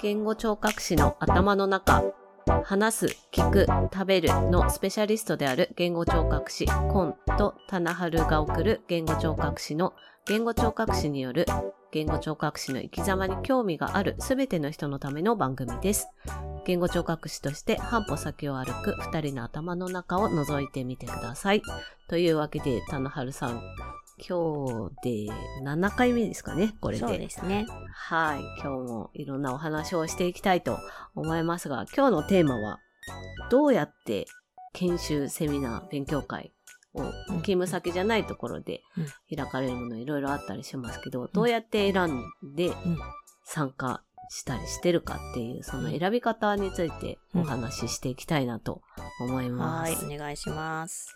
言語聴覚士の頭の中話す、聞く、食べるのスペシャリストである言語聴覚士コンと棚春が送る言語聴覚士の言語聴覚士による言語聴覚士の生き様に興味があるすべての人のための番組です。言語聴覚士として半歩先を歩く二人の頭の中を覗いてみてください。というわけで、棚春さん、今日で7回目ですかね、これで。そうですね。はい。今日もいろんなお話をしていきたいと思いますが、今日のテーマは、どうやって研修、セミナー、勉強会を勤務先じゃないところで開かれるものいろいろあったりしますけど、どうやって選んでうん参加したりしてるかっていう、その選び方についてお話ししていきたいなと思います。はい、お願いします。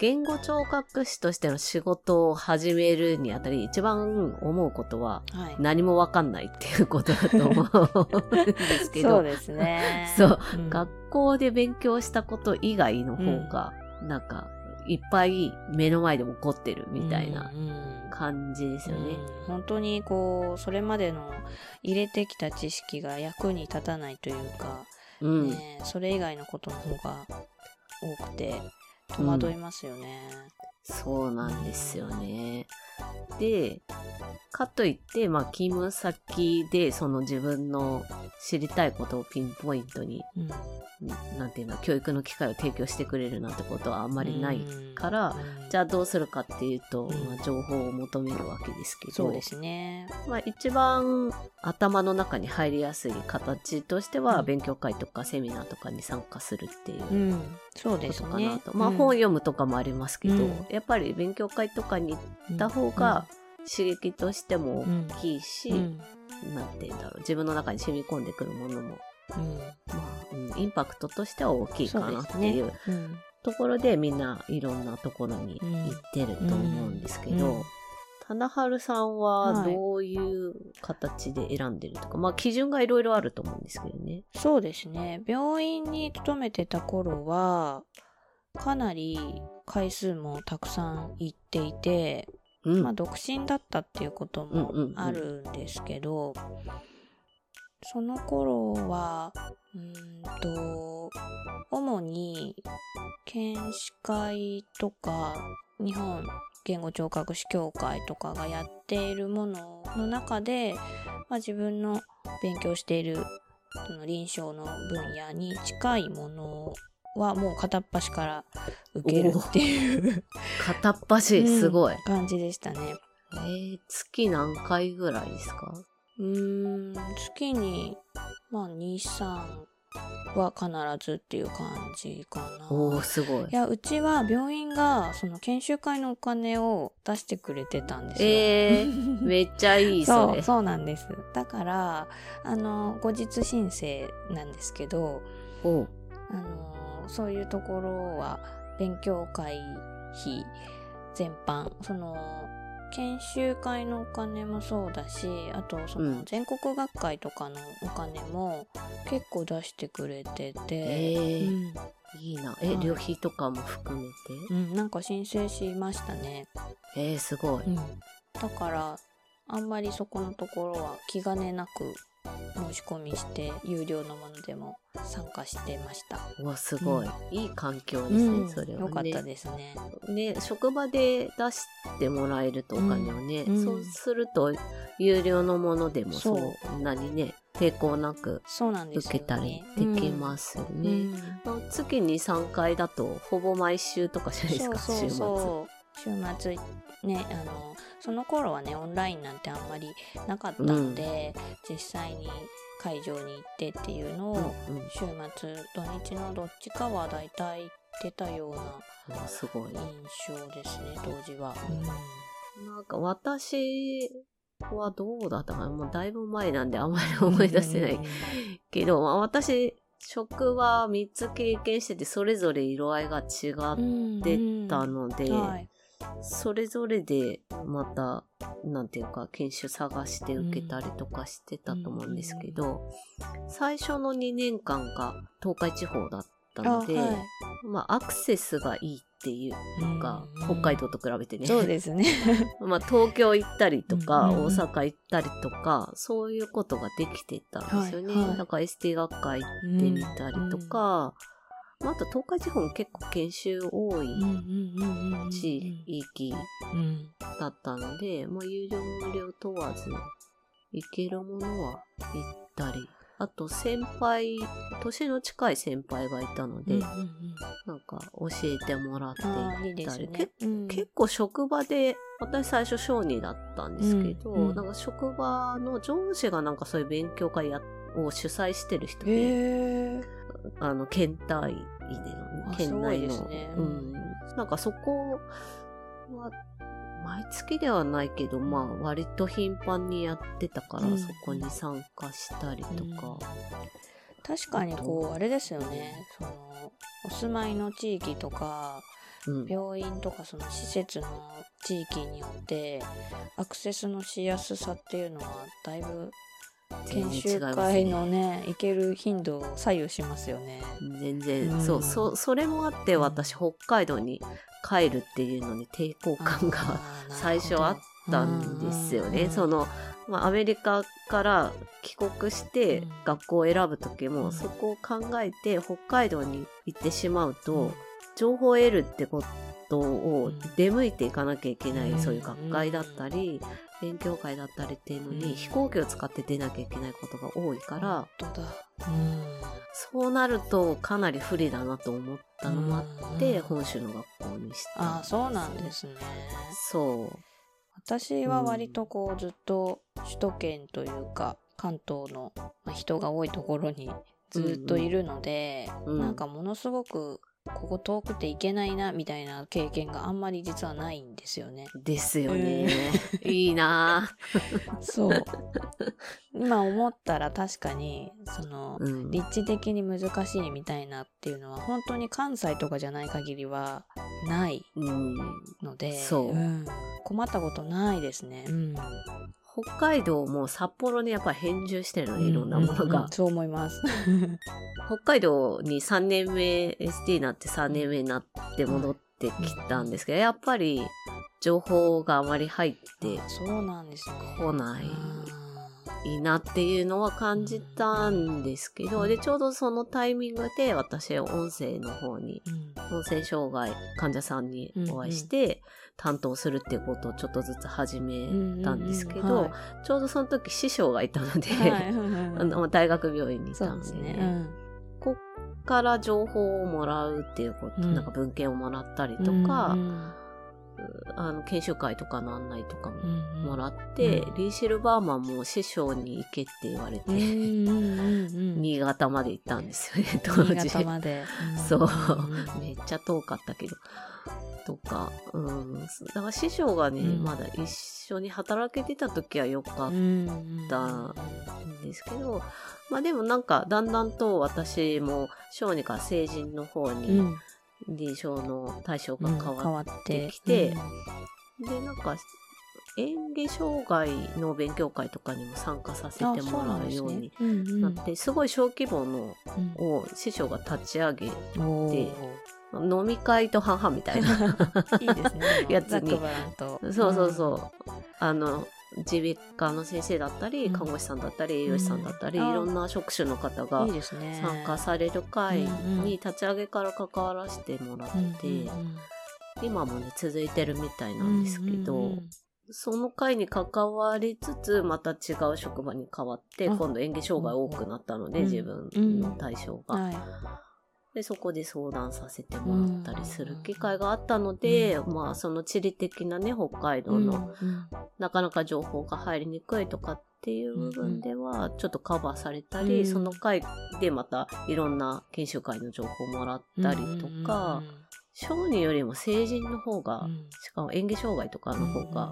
言語聴覚士としての仕事を始めるにあたり一番思うことは、はい。何もわかんないっていうことだと思うんですけど、そうですね。そううん学校で勉強したこと以外の方が、なんか、いっぱい目の前で起こってるみたいなうんうん感じですよね。うん本当にこうそれまでの入れてきた知識が役に立たないというか、うん。ね、それ以外のことの方が多くて戸惑いますよね。そうなんですよね。で、かといって、まあ、勤務先で、その自分の知りたいことをピンポイントに、うん。なんていうの、教育の機会を提供してくれるなんてことはあんまりないから、うん。じゃあどうするかっていうと、うん。まあ、情報を求めるわけですけど、そうですね。まあ、一番頭の中に入りやすい形としては、うん。勉強会とかセミナーとかに参加するっていううん、そうこですね。とかなと。。まあ、うん。本読むとかもありますけど、うん。やっぱり勉強会とかに行った方が刺激としても大きいし、うん。なんて言うんだろう、自分の中に染み込んでくるものも、うん。まあ、うん。インパクトとしては大きいかなっていううん。ところでみんないろんなところに行ってると思うんですけど、うん。うん。棚春さんははい。どういう形で選んでるとか、まあ基準がいろいろあると思うんですけどね。そうですね。病院に勤めてた頃は、かなり回数もたくさん行っていて、うん。まあ、独身だったっていうこともうんうんうんあるんですけど、その頃は、うーんと、主に、研修会とか、日本言語聴覚士協会とかがやっているものの中で、まあ、自分の勉強しているその臨床の分野に近いものはもう片っ端から受けるっていう片っ端、すごい。感じでしたね。えー、月何回ぐらいですか？うーん、月に、まあ、2、3は必ずっていう感じかな。おー、すごいい。や、うちは病院が、その研修会のお金を出してくれてたんですよ。えー、めっちゃいい、それ。そう、そうなんです。だから、あの、後日申請なんですけど、おうあの、そういうところは、勉強会費全般、その、研修会のお金もそうだし、あと、そうのん、全国学会とかのお金も結構出してくれてて、えー。うんいいな。え、はい。旅費とかも含めて？うん、なんか申請しましたね。えー、すごい。だからあんまりそこのところは気兼ねなく申し込みして有料のものでも参加してました。うわ、すごい。ういい環境ですね、うんそれは、ね。よかったですね。ね、職場で出してもらえるとお金をね、うんそうすると有料のものでもそそんなにね抵抗なくそうなんですよ、ね。受けたりできますようん。ね。月に3回だとほぼ毎週とかじゃないですかそうそうそう。週末ねあのその頃はねオンラインなんてあんまりなかったので、実際に会場に行ってっていうのを、週末。土日のどっちかはだいたい行ってたようなうわすごい。印象ですね当時は。なんか私はどうだったかな？もうだいぶ前なんであんまり思い出せないけど、まあ、私職は3つ経験しててそれぞれ色合いが違ってたので、はいそれぞれでまた、なんていうか、研修探して受けたりとかしてたと思うんですけど、最初の2年間が東海地方だったので、あはいまあアクセスがいいっっていうのが、うん北海道と比べてね。そうですね。まあ、東京行ったりとか、うんうんうん大阪行ったりとか、そういうことができてたんですよね。はいはいだから ST 学会行ってみたりとか、まあ、あと東海地方も結構研修多い地域うんだったので、まあ、有料無料問わず、行けるものは行ったり、あと先輩、年の近い先輩がいたので、うんうんうんなんか教えてもらっていたり、すね。うん結構職場で、私最初小児だったんですけど、うんうんなんか職場の上司がなんかそういう勉強会やを主催してる人で。あの、県単位で県内の、ねううんん。なんかそこは、毎月ではないけど、まあ割と頻繁にやってたから、うんそこに参加したりとか、確かにこうあれですよね。そのお住まいの地域とかうん。病院とかその施設の地域によってアクセスのしやすさっていうのはだいぶ研修会のね行ける頻度を左右しますよね。全然、うん。そう、そ、それもあって私、北海道に帰るっていうのに抵抗感が 最初あったんですよね。そ、の、まあ、アメリカから帰国してうん。学校を選ぶ時も、うん。そこを考えて北海道に行ってしまうと、うん。情報を得るってことをうん。出向いていかなきゃいけない、うん。そういう学会だったり、勉強会だったりっていうのに、うん飛行機を使って出なきゃいけないことが多いから。うんそうなるとかなり不利だなと思ったのもあって、うん本州の学校にしたああそうなんですね。そう。私は割とこうずっと首都圏というか関東のまあ人が多いところにずっといるので、うんうんなんかものすごくここ遠くて行けないなみたいな経験があんまり実はないんですよね。ですよね。いいなそう。今思ったら確かにそのぁ。うん。立地的に難しいみたいなっていうのは本当に関西とかじゃない限りはないうん、ので、そうん困ったことないですね。うん北海道も札幌にやっぱり返住してるのね、いろんなものううがう。そう思います。北海道に3年目、ST になって3年目になって戻ってきたんですけど、やっぱり情報があまり入ってあそうなんですね。こないあいいなっていうのは感じたんですけど、で、ちょうどそのタイミングで私、音声の方に、ーうん音声障害患者さんにお会いして、担当するっていうことをちょっとずつ始めたんですけど、うんうんうんはい。ちょうどその時師匠がいたので、はい。あの大学病院にいそたでね、うんですね。うんこっから情報をもらうっていうこと、うん。なんか文献をもらったりとか、うんあの研修会とかの案内とかもうんもらって、うん。リー・シルバーマンも師匠に行けって言われて、うんうんうんうん新潟まで行ったんですよね、当時。新潟まで。そううんめっちゃ遠かったけど。とか、うん。だから師匠がね、うん。まだ一緒に働けてた時は良かっうんたんですけど、まあでもなんかだんだんと私も小児から成人の方うにん。臨床の対象がうん変わっってきてて、で、なんか演技障害の勉強会とかにも参加させてもらうようになって、すごい小規模のを師匠が立ち上げ、おー飲み会と半々みたいな。いいですね。やつに。そうそうそう。あの、耳鼻科の先生だったり、うん看護師さんだったり、栄養士さんだったり、うんいろんな職種の方うが。参加される会うんうんに立ち上げから関わらせてもらって、うんうん今もね、続いてるみたいなうんんですけど、うんうんその会に関わりつつ、また違う職場に変わって、あ今度演技障害多くなったので、うん自分の対象が。はいで、そこで相談させてもらったりする機会があったので、まあ、その地理的なね、北海道の、うんなかなか情報が入りにくいとかっていう部分では、ちょっとカバーされたり、うん。その回でまたいろんな研修会の情報をもらったりとか、小児よりも成人の方が、うん。しかも演技障害とかの方うんが、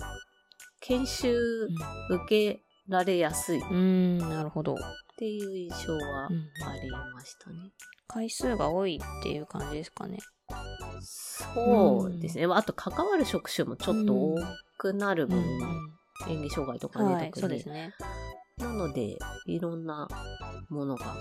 研修受けられやすい。っうんうんなるほど。ていう印象はうん。ありましたね。回数が多いっていう感じですかね。そうですね。あと関わる職種もちょっと多くなる分、うん演技障害とかね、はい、特にそうですね。なので、いろんなものが、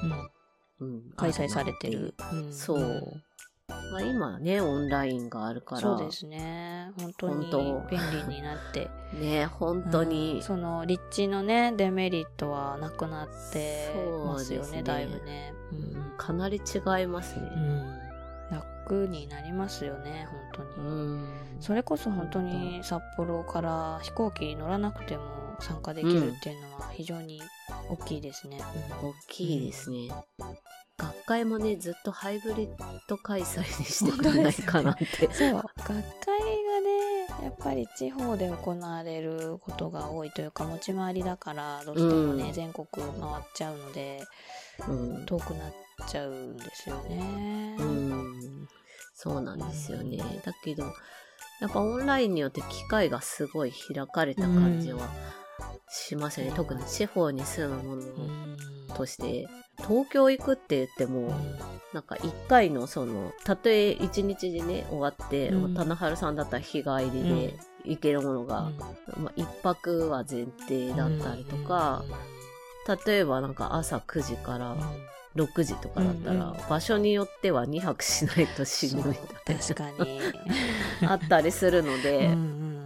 うんうん開催されてる。うんそう。まあ、今ね、オンラインがあるから。そうですね。本当に本当便利になって。ね、本当うんに。その立地のね、デメリットはなくなってますよね、そうですねだいぶね。ううんんかなり違いますね。うん楽になりますよね、本当うに。ん。それこそ本当に札幌から飛行機乗らなくても参加できるっていうのは非常に大きいですね。大きいですね。学会もね、ずっとハイブリッド開催にしてくれないかなって。そう学会やっぱり地方で行われることが多いというか持ち回りだからどうしてもね、うん全国回っちゃうのでうん。遠くなっちゃうんですよね。うん。そうなんですよね。だけど、やっぱオンラインによって機会がすごい開かれた感じはしますよね。うん特に地方に住むものうんとして、東京行くって言っても、なんか一回のその、たとえ一日でね、終わって、うん。棚春さんだったら日帰りで行けるものが、まあ、一泊は前提だったりとか、例えばなんか朝9時から6時とかだったら、うんうん。場所によっては2泊しないと死ぬみたい確かに。な、あったりするので、うんうんうん、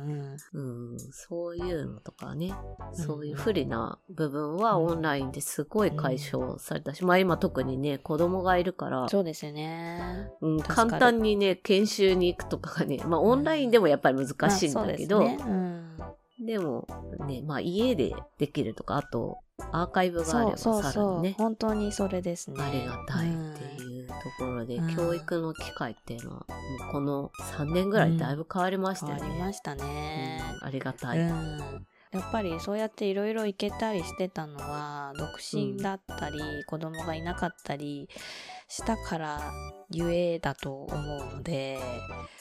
そういうのとかね、うんそういう不利な部分はオンラインですごい解消されたし、まあ今特にね、子供がいるからうん、そうですよね。うん、簡単にね、研修に行くとかがね、まあオンラインでもやっぱり難しいんだけど、うん。でもね、まあ家でできるとか、あとアーカイブがあればさらにね、本当にそれですね。ありがたいっていうところで、うん。教育の機会っていうのは、もうこの3年ぐらいだいぶ変わりまし変わたよね。りましたね。うん。ありがたい。うん、やっぱりそうやっていろいろ行けたりしてたのは独身だったり、子供がいなかったりしたからゆえだと思うので。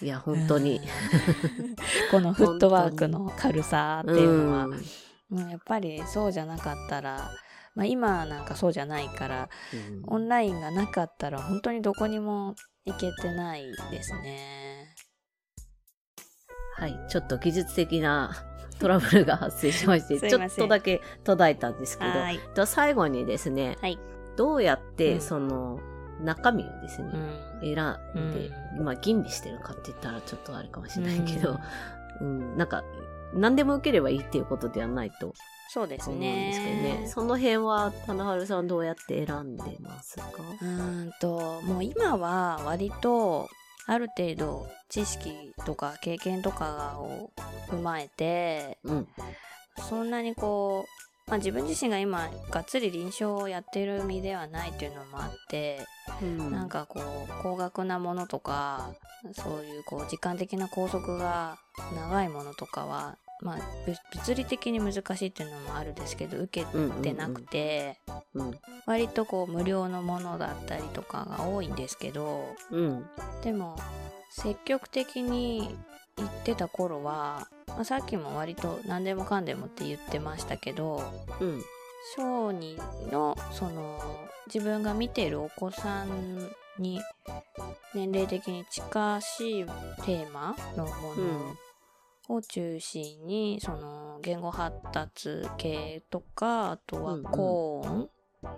いや、本当に。うん。このフットワークの軽さっていうのは、うんやっぱりそうじゃなかったら、まあ、今なんかそうじゃないからうんオンラインがなかったら本当にどこにも行けてないですね。はい、ちょっと技術的な トラブルが発生しまして、ちょっとだけ途絶えたんですけど、最後にですね、はい。どうやっうてんその中身をですね、うん。選んで、まあ吟味してるかって言ったらちょっとあれかもしれないけど、うん、なんか何でも受ければいいっていうことではないとそうです思うんですね。ね。その辺は棚春さんどうやって選んでますか？うーんともう今は割とある程度知識とか経験とかを踏まえてうん。そんなにこう、まあ、自分自身が今がっつり臨床をやってる身ではないっていうのもあって、うんなんかこう高額なものとかそういうこう時間的な拘束が長いものとかは、まあ、ぶ物理的に難しいっていうのもあるんですけど受けてなくて。うん。割とこう無料のものだったりとかが多いんですけどうん。でも積極的に行ってた頃は、まあ、さっきも割と何でもかんでもって言ってましたけどうん。小児のその自分が見ているお子さんに年齢的に近しいテーマのものを中心にその言語発達系とかあとはうんうん高音、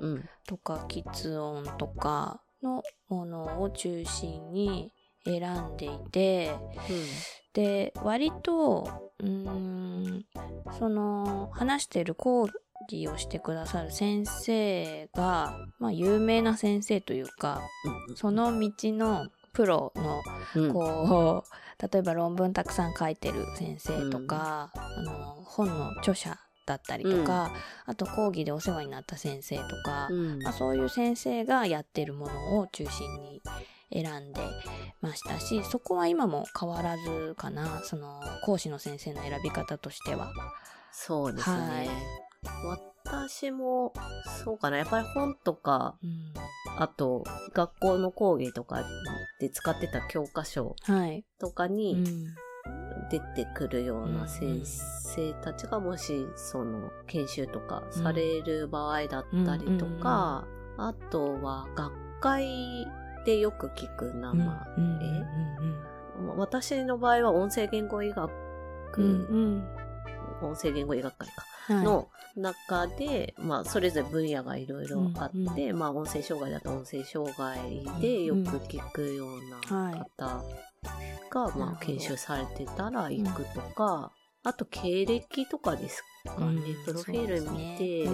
うん。とか喫音とかのものを中心に選んでいてで割とうーんその話してる講義をしてくださる先生が、まあ、有名な先生というかうん。その道のプロのうん、こう 例えば論文たくさん書いてる先生とか、あの本の著者だったりとか、あと講義でお世話になった先生とか、うんまあ、そういう先生がやってるものを中心に選んでましたしそこは今も変わらずかなその講師の先生の選び方としては。そうですはいね。私も、そうかな。やっぱり本とか、うん。あと、学校の講義とかで使ってた教科書はい、うとかにん。出てくるような先生たちがもし、その、研修とかされる場合だったりとか、あとは、学会でよく聞く名前。うんうん私の場合は音声言語医学、うんうん音声言語医学会か。の中で、まあ、それぞれ分野がいろいろあって、うんまあ、音声障害だと音声障害でよく聞くような方が、まあ、研修されてたら行くとか、あと経歴とかですかね、うんプロフィール見て、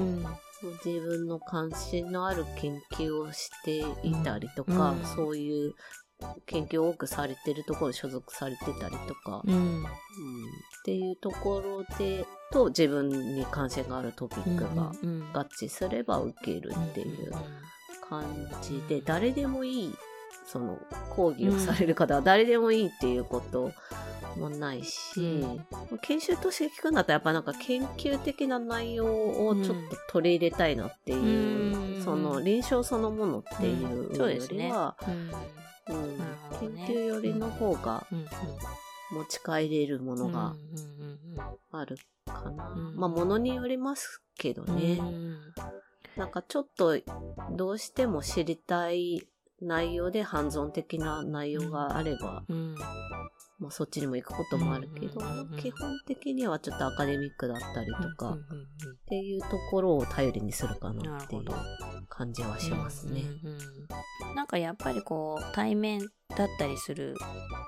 自分の関心のある研究をしていたりとか、うん。そういう研究を多くされてるところに所属されてたりとか、うん。うん。うんっていうところでと自分に関心があるトピックがうんうん合致すれば受けるっていううん感じで誰でもいいその講義をされる方は誰でもいいっていうこともないし、研修として聞くんだったらやっぱなんか研究的な内容をちょっと取り入れたいなっていう、うん。その臨床そのものっていうよですね。りは、うんうん。研究よりの方が持ち帰れるものがあるかな。うんまあ、ものによりますけどね。うん。なんかちょっと、どうしても知りたい内容でハンズオン的な内容があれば、うんまあ、そっちにも行くこともあるけど、基本的にはちょっとアカデミックだったりとか、っていうところを頼りにするかうんなっていう感じはしますね。うんうんうん。なんかやっぱりこう対面だったりする。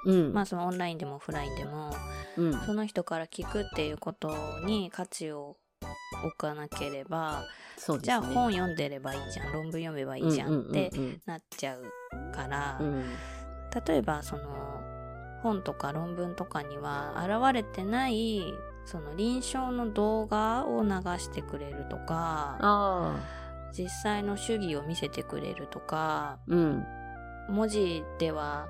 うん。まあそのオンラインでもオフラインでもうん。その人から聞くっていうことに価値を置かなければ、ね。じゃあ本読んでればいいじゃん。論文読めばいいじゃんってなっちゃうから、うんうん。例えばその本とか論文とかには現れてないその臨床の動画を流してくれるとか。実際の手技を見せてくれるとかうん。文字では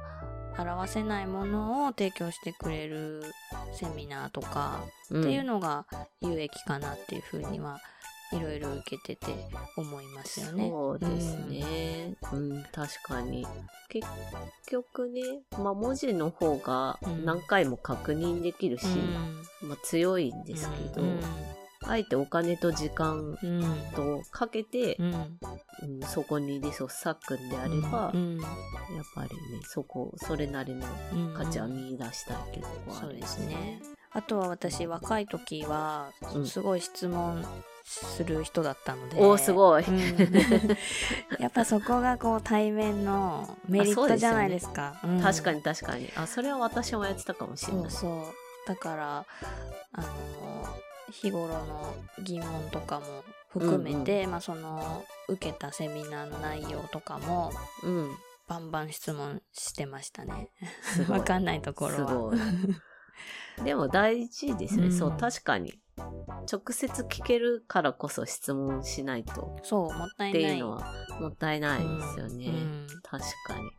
表せないものを提供してくれるセミナーとかっていうのが有益かなっていうふうにはいろいろ受けてて思いますよね。そうですね。うん、確かに。結局ね、まあ文字の方がうん。何回も確認できるし、うん。まあ強いんですけど、あえてお金と時間うん。うんとかけてう、ん。うんそこにリソース割くんであれば、うん。やっぱりね、そこ、それなりのうん。価値は見出したいっていうところはあそうですすねね。。あとは私若い時はうん。すごい質問する人だったので、おーすごいうん やっぱそこがこう対面のメリットじゃないですか。うん確かに確かに。あ、それは私もやってたかもしれない。そうそうだからあの日頃の疑問とかも含めて、まあ、その受けたセミナーの内容とかもうん。バンバン質問してましたね。すごい わかんないところは。すごい。でも大事ですね。うんそう、確かに。直接聞けるからこそ質問しないとそうもったいない。っていうのはもったいないですよね。うんうん確かに。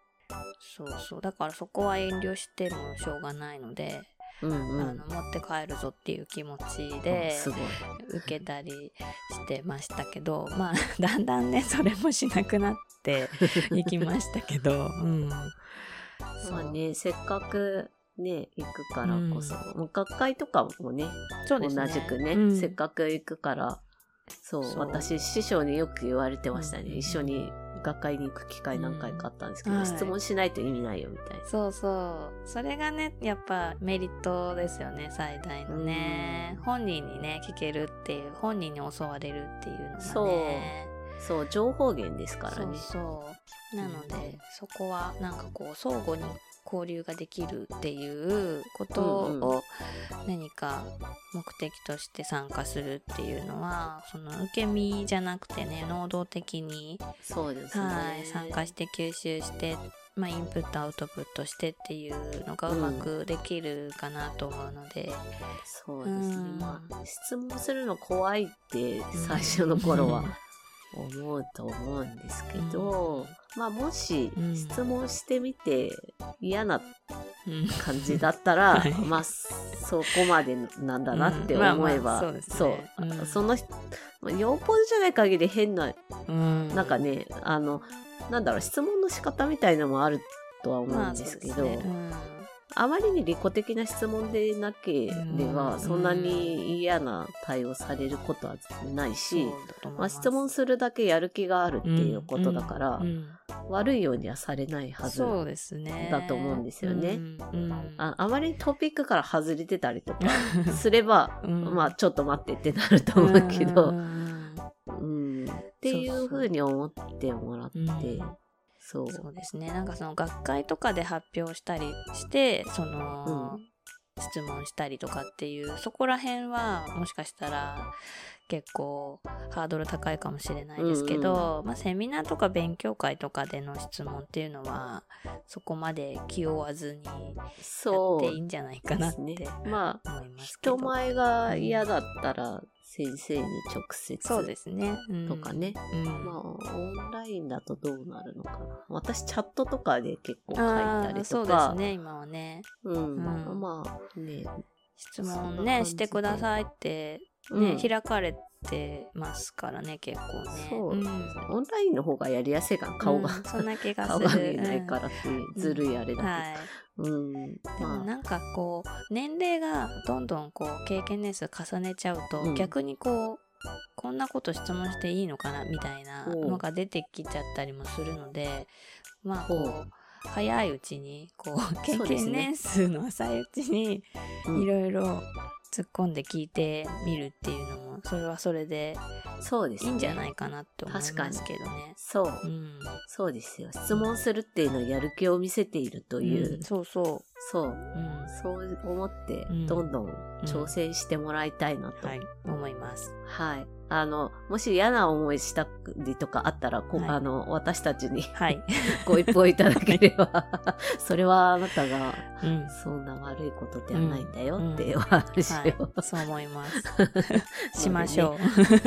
そうそうだからそこは遠慮してもしょうがないので、うんうん。あの持って帰るぞっていう気持ちで。受けたりしてましたけどまあ だんだんねそれもしなくなっていきましたけど、うん、そうまあね、せっかくね、行くからこそ、もう学会とかもね、ね。同じくね、うん。せっかく行くから、そう、そう。私、師匠によく言われてましたね。うん一緒に学会に行く機会何回かあったんですけど、うんはい。質問しないと意味ないよみたいな。そうそう。それがねやっぱメリットですよね最大のね、本人にね聞けるっていう本人に教われるっていうのがね。そう。そう、情報源ですからそうね。そう。なのでそこはなんかこう相互に交流ができるっていうことうんうを何か目的として参加するっていうのはその受け身じゃなくてね能動的に、そうですね。はい、参加して吸収して、まあ、インプットアウトプットしてっていうのがうまくできるかなと思うので、そうですね。うん。まあ、質問するの怖いって最初の頃は 思うと思うんですけど、まあもしうん質問してみて嫌なうん感じだったら、はい。まあそこまでなんだなってうん。まあ思えば、まあそう。ねそのよっぽどじゃない限り変な、うん。なんかね、あの、なんだろう、質問の仕方みたいのもあるとは思まあうんですけど、そうですね。うんあまりに利己的な質問でなければ、うんそんなに嫌な対応されることはないし、まあ、質問するだけやる気があるっていうことだから、うん悪いようにはされないはず。だと思うんですよね。ああまりトピックから外れてたりとか すれば、うん。まあちょっと待ってってなると思うけど、うんっていうふうに思ってもらって、うんそう。そうですね。なんかその学会とかで発表したりして、その、質問したりとかっていう、そこら辺はもしかしたら結構ハードル高いかもしれないですけど、まあセミナーとか勉強会とかでの質問っていうのは、そこまで気負わずにやそうっていいんじゃないかなってね。まあ、思いますけど。人前が嫌だったら先生に直接そうですね。うんとかね。うん。まあ、オンラインだとどうなるのかな。私、チャットとかで結構書いあたりーそうでとか。すね、今はね。うん。うんまあね。質問ね、してくださいって、ね、うん開かれてますからね、結構ね。そう、んオンラインの方がやりやすいから、顔が。うんそんな気が顔する。が見えないからってずるいあれだ。けど。うん。でまあ、もなんかこう、年齢がどんどんこう、経験年数重ねちゃうと、うん。逆にこう、こんなこと質問していいのかなみたいなのが出てきちゃったりもするので、まあこほう。う、早いうちに、こう、経験年数の浅いうちに、うん。いろいろ突っ込んで聞いてみるっていうのも、それはそれでそうですね。いいんじゃないかなって思い確かにますけどね。そう。うん。そうですよ。質問するっていうのはやる気を見せているという。うんそうそそう。う。うん。そう思ってうん、どんどん挑戦してもらいたいなと。はい。思います。はい。あの、もし嫌な思いしたりとかあったら、こはいあの、私たちにはい。ご一報いただければ、それはあなたが、うん。そんな悪いことではないんだようんっていうお話はいを。。そう思います。しましょ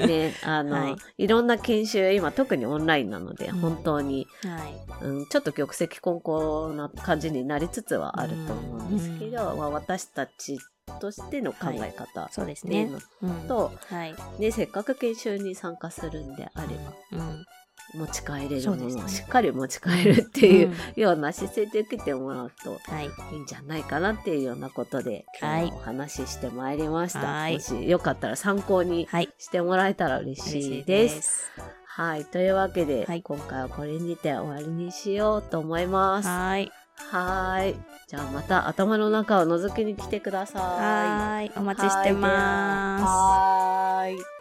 ね、あの、はいい、ろんな研修、今特にオンラインなので、うん本当に、う。はい。うん、ちょっと玉石混交な感じになりつつはあると思うんですけど、うんまあ、私たちとしての考え方そうですねっていうん。と、はい。ね、せっかく研修に参加するんであれば、うん。持ち帰れるものをしっかり持ち帰るっていう、うんような姿勢で受けてもらうとはい。いいんじゃないかなっていうようなことで、はい今日はお話ししてまいりました。はいもしよかったら参考にはい。してもらえたら嬉しいいで。ですす。はい。というわけで、はい今回はこれにて終わりにしようと思います。はい。はーい。じゃあまた頭の中を覗きに来てください。はーい。お待ちしてます。はーい。